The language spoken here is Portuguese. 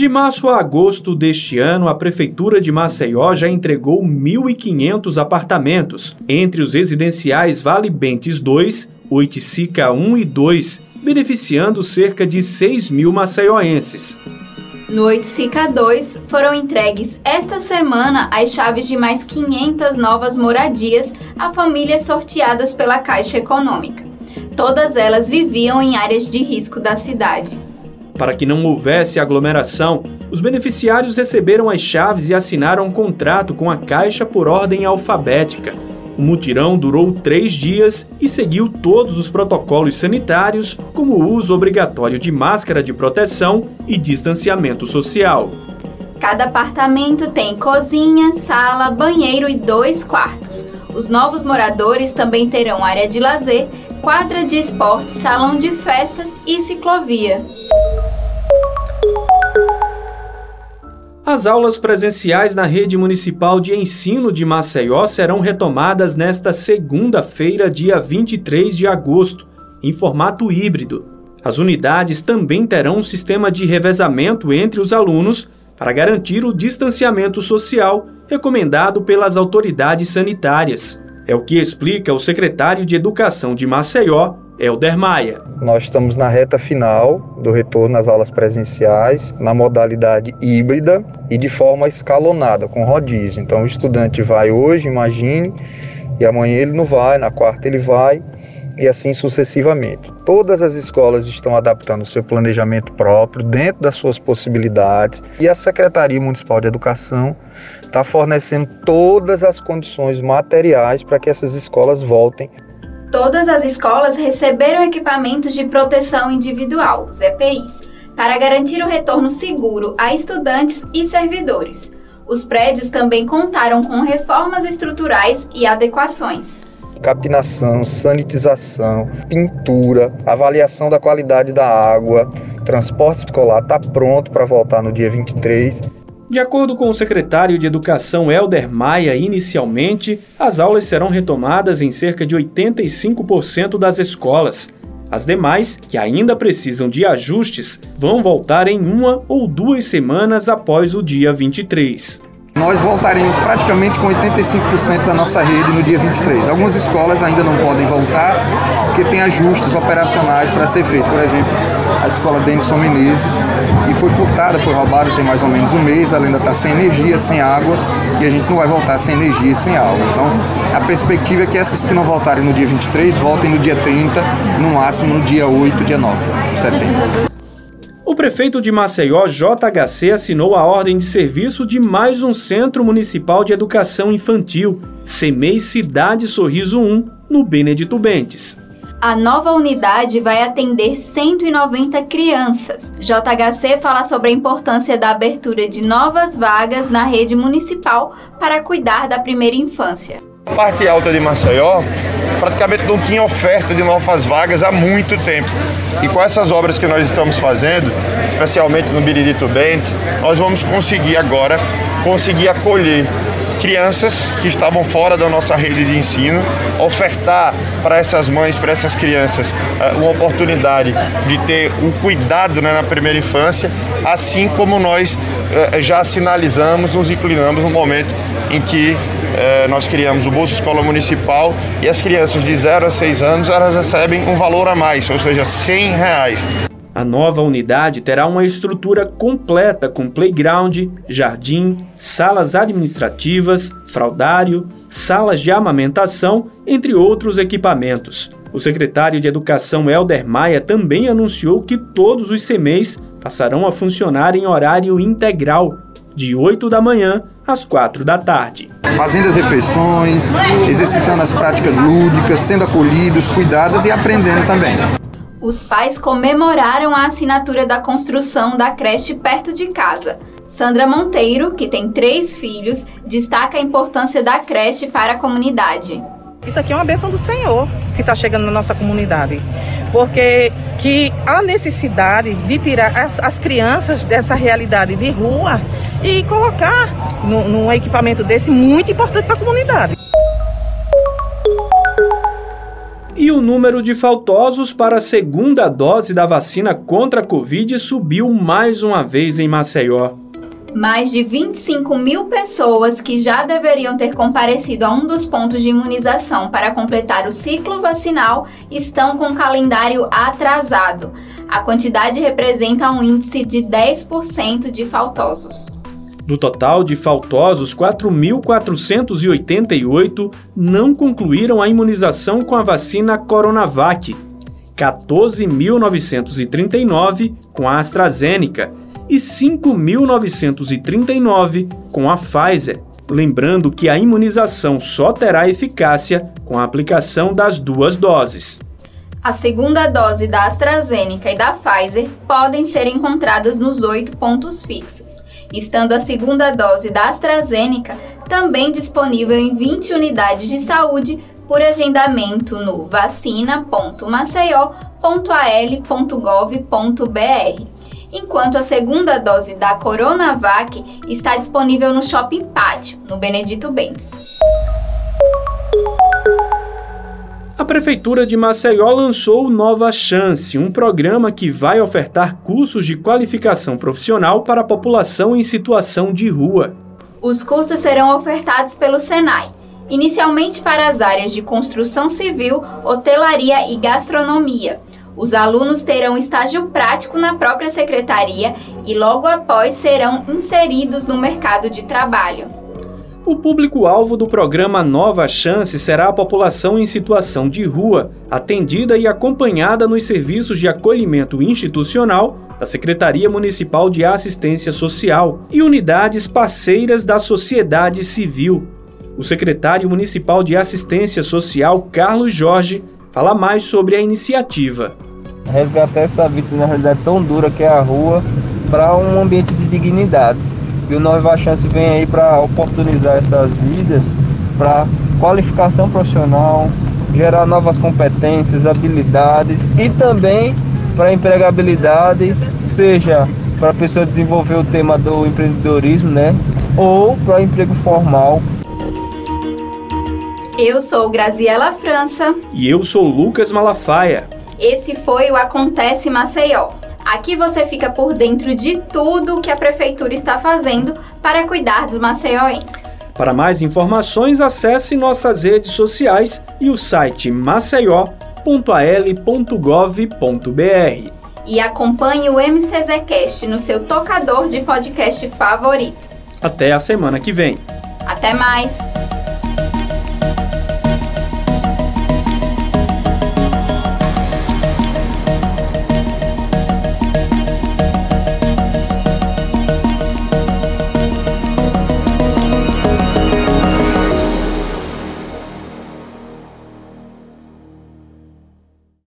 De março a agosto deste ano, a Prefeitura de Maceió já entregou 1.500 apartamentos, entre os residenciais Vale Bentes 2, Oiticica 1 e 2, beneficiando cerca de 6 mil maceioenses. No Oiticica 2, foram entregues esta semana as chaves de mais 500 novas moradias a famílias sorteadas pela Caixa Econômica. Todas elas viviam em áreas de risco da cidade. Para que não houvesse aglomeração, os beneficiários receberam as chaves e assinaram um contrato com a Caixa por ordem alfabética. O mutirão durou três dias e seguiu todos os protocolos sanitários, como o uso obrigatório de máscara de proteção e distanciamento social. Cada apartamento tem cozinha, sala, banheiro e dois quartos. Os novos moradores também terão área de lazer, quadra de esportes, salão de festas e ciclovia. As aulas presenciais na rede municipal de ensino de Maceió serão retomadas nesta segunda-feira, dia 23 de agosto, em formato híbrido. As unidades também terão um sistema de revezamento entre os alunos para garantir o distanciamento social recomendado pelas autoridades sanitárias. É o que explica o secretário de Educação de Maceió, Helder Maia. Nós estamos na reta final do retorno às aulas presenciais, na modalidade híbrida e de forma escalonada, com rodízio. Então o estudante vai hoje, imagine, e amanhã ele não vai, na quarta ele vai, e assim sucessivamente. Todas as escolas estão adaptando o seu planejamento próprio dentro das suas possibilidades e a Secretaria Municipal de Educação está fornecendo todas as condições materiais para que essas escolas voltem Todas as escolas receberam equipamentos de proteção individual, os EPIs, para garantir o retorno seguro a estudantes e servidores. Os prédios também contaram com reformas estruturais e adequações. Capinação, sanitização, pintura, avaliação da qualidade da água, transporte escolar está pronto para voltar no dia 23 de acordo com o secretário de Educação Helder Maia, inicialmente, as aulas serão retomadas em cerca de 85% das escolas. As demais, que ainda precisam de ajustes, vão voltar em uma ou duas semanas após o dia 23. Nós voltaremos praticamente com 85% da nossa rede no dia 23. Algumas escolas ainda não podem voltar porque tem ajustes operacionais para ser feito. Por exemplo, a escola Denison Menezes, que foi furtada, foi roubada tem mais ou menos um mês, ela ainda está sem energia, sem água, e a gente não vai voltar sem energia e sem água. Então, a perspectiva é que essas que não voltarem no dia 23 voltem no dia 30, no máximo no dia 8, dia 9 de setembro. O prefeito de Maceió, JHC, assinou a ordem de serviço de mais um Centro Municipal de Educação Infantil, CEMEI Cidade Sorriso 1, no Benedito Bentes. A nova unidade vai atender 190 crianças. JHC fala sobre a importância da abertura de novas vagas na rede municipal para cuidar da primeira infância. A parte alta de Maceió praticamente não tinha oferta de novas vagas há muito tempo. E com essas obras que nós estamos fazendo, especialmente no Biridito Bentes, nós vamos conseguir agora conseguir acolher crianças que estavam fora da nossa rede de ensino, ofertar para essas mães, para essas crianças, eh, uma oportunidade de ter um cuidado né, na primeira infância, assim como nós eh, já sinalizamos, nos inclinamos no momento em que eh, nós criamos o Bolsa Escola Municipal e as crianças de 0 a 6 anos elas recebem um valor a mais, ou seja, 100 reais. A nova unidade terá uma estrutura completa com playground, jardim, salas administrativas, fraudário, salas de amamentação, entre outros equipamentos. O secretário de Educação Helder Maia também anunciou que todos os CMEs passarão a funcionar em horário integral, de 8 da manhã às 4 da tarde. Fazendo as refeições, exercitando as práticas lúdicas, sendo acolhidos, cuidados e aprendendo também. Os pais comemoraram a assinatura da construção da creche perto de casa. Sandra Monteiro, que tem três filhos, destaca a importância da creche para a comunidade. Isso aqui é uma bênção do Senhor que está chegando na nossa comunidade, porque que há necessidade de tirar as, as crianças dessa realidade de rua e colocar num equipamento desse muito importante para a comunidade. E o número de faltosos para a segunda dose da vacina contra a Covid subiu mais uma vez em Maceió. Mais de 25 mil pessoas que já deveriam ter comparecido a um dos pontos de imunização para completar o ciclo vacinal estão com o calendário atrasado. A quantidade representa um índice de 10% de faltosos. Do total de faltosos, 4.488 não concluíram a imunização com a vacina Coronavac, 14.939 com a AstraZeneca e 5.939 com a Pfizer. Lembrando que a imunização só terá eficácia com a aplicação das duas doses. A segunda dose da AstraZeneca e da Pfizer podem ser encontradas nos oito pontos fixos, estando a segunda dose da AstraZeneca também disponível em 20 unidades de saúde por agendamento no vacina.maceió.al.gov.br enquanto a segunda dose da Coronavac está disponível no Shopping Pátio, no Benedito Bentes. A Prefeitura de Maceió lançou Nova Chance, um programa que vai ofertar cursos de qualificação profissional para a população em situação de rua. Os cursos serão ofertados pelo Senai, inicialmente para as áreas de construção civil, hotelaria e gastronomia, os alunos terão estágio prático na própria secretaria e logo após serão inseridos no mercado de trabalho. O público-alvo do programa Nova Chance será a população em situação de rua, atendida e acompanhada nos serviços de acolhimento institucional da Secretaria Municipal de Assistência Social e unidades parceiras da sociedade civil. O secretário municipal de Assistência Social, Carlos Jorge, fala mais sobre a iniciativa resgatar essa vida na realidade tão dura que é a rua para um ambiente de dignidade. E o Nova Chance vem aí para oportunizar essas vidas para qualificação profissional, gerar novas competências, habilidades e também para empregabilidade, seja para a pessoa desenvolver o tema do empreendedorismo, né? Ou para emprego formal. Eu sou Graziela França. E eu sou Lucas Malafaia. Esse foi o Acontece Maceió. Aqui você fica por dentro de tudo que a prefeitura está fazendo para cuidar dos maceioenses. Para mais informações, acesse nossas redes sociais e o site maceió.al.gov.br. E acompanhe o MCZcast no seu tocador de podcast favorito. Até a semana que vem. Até mais!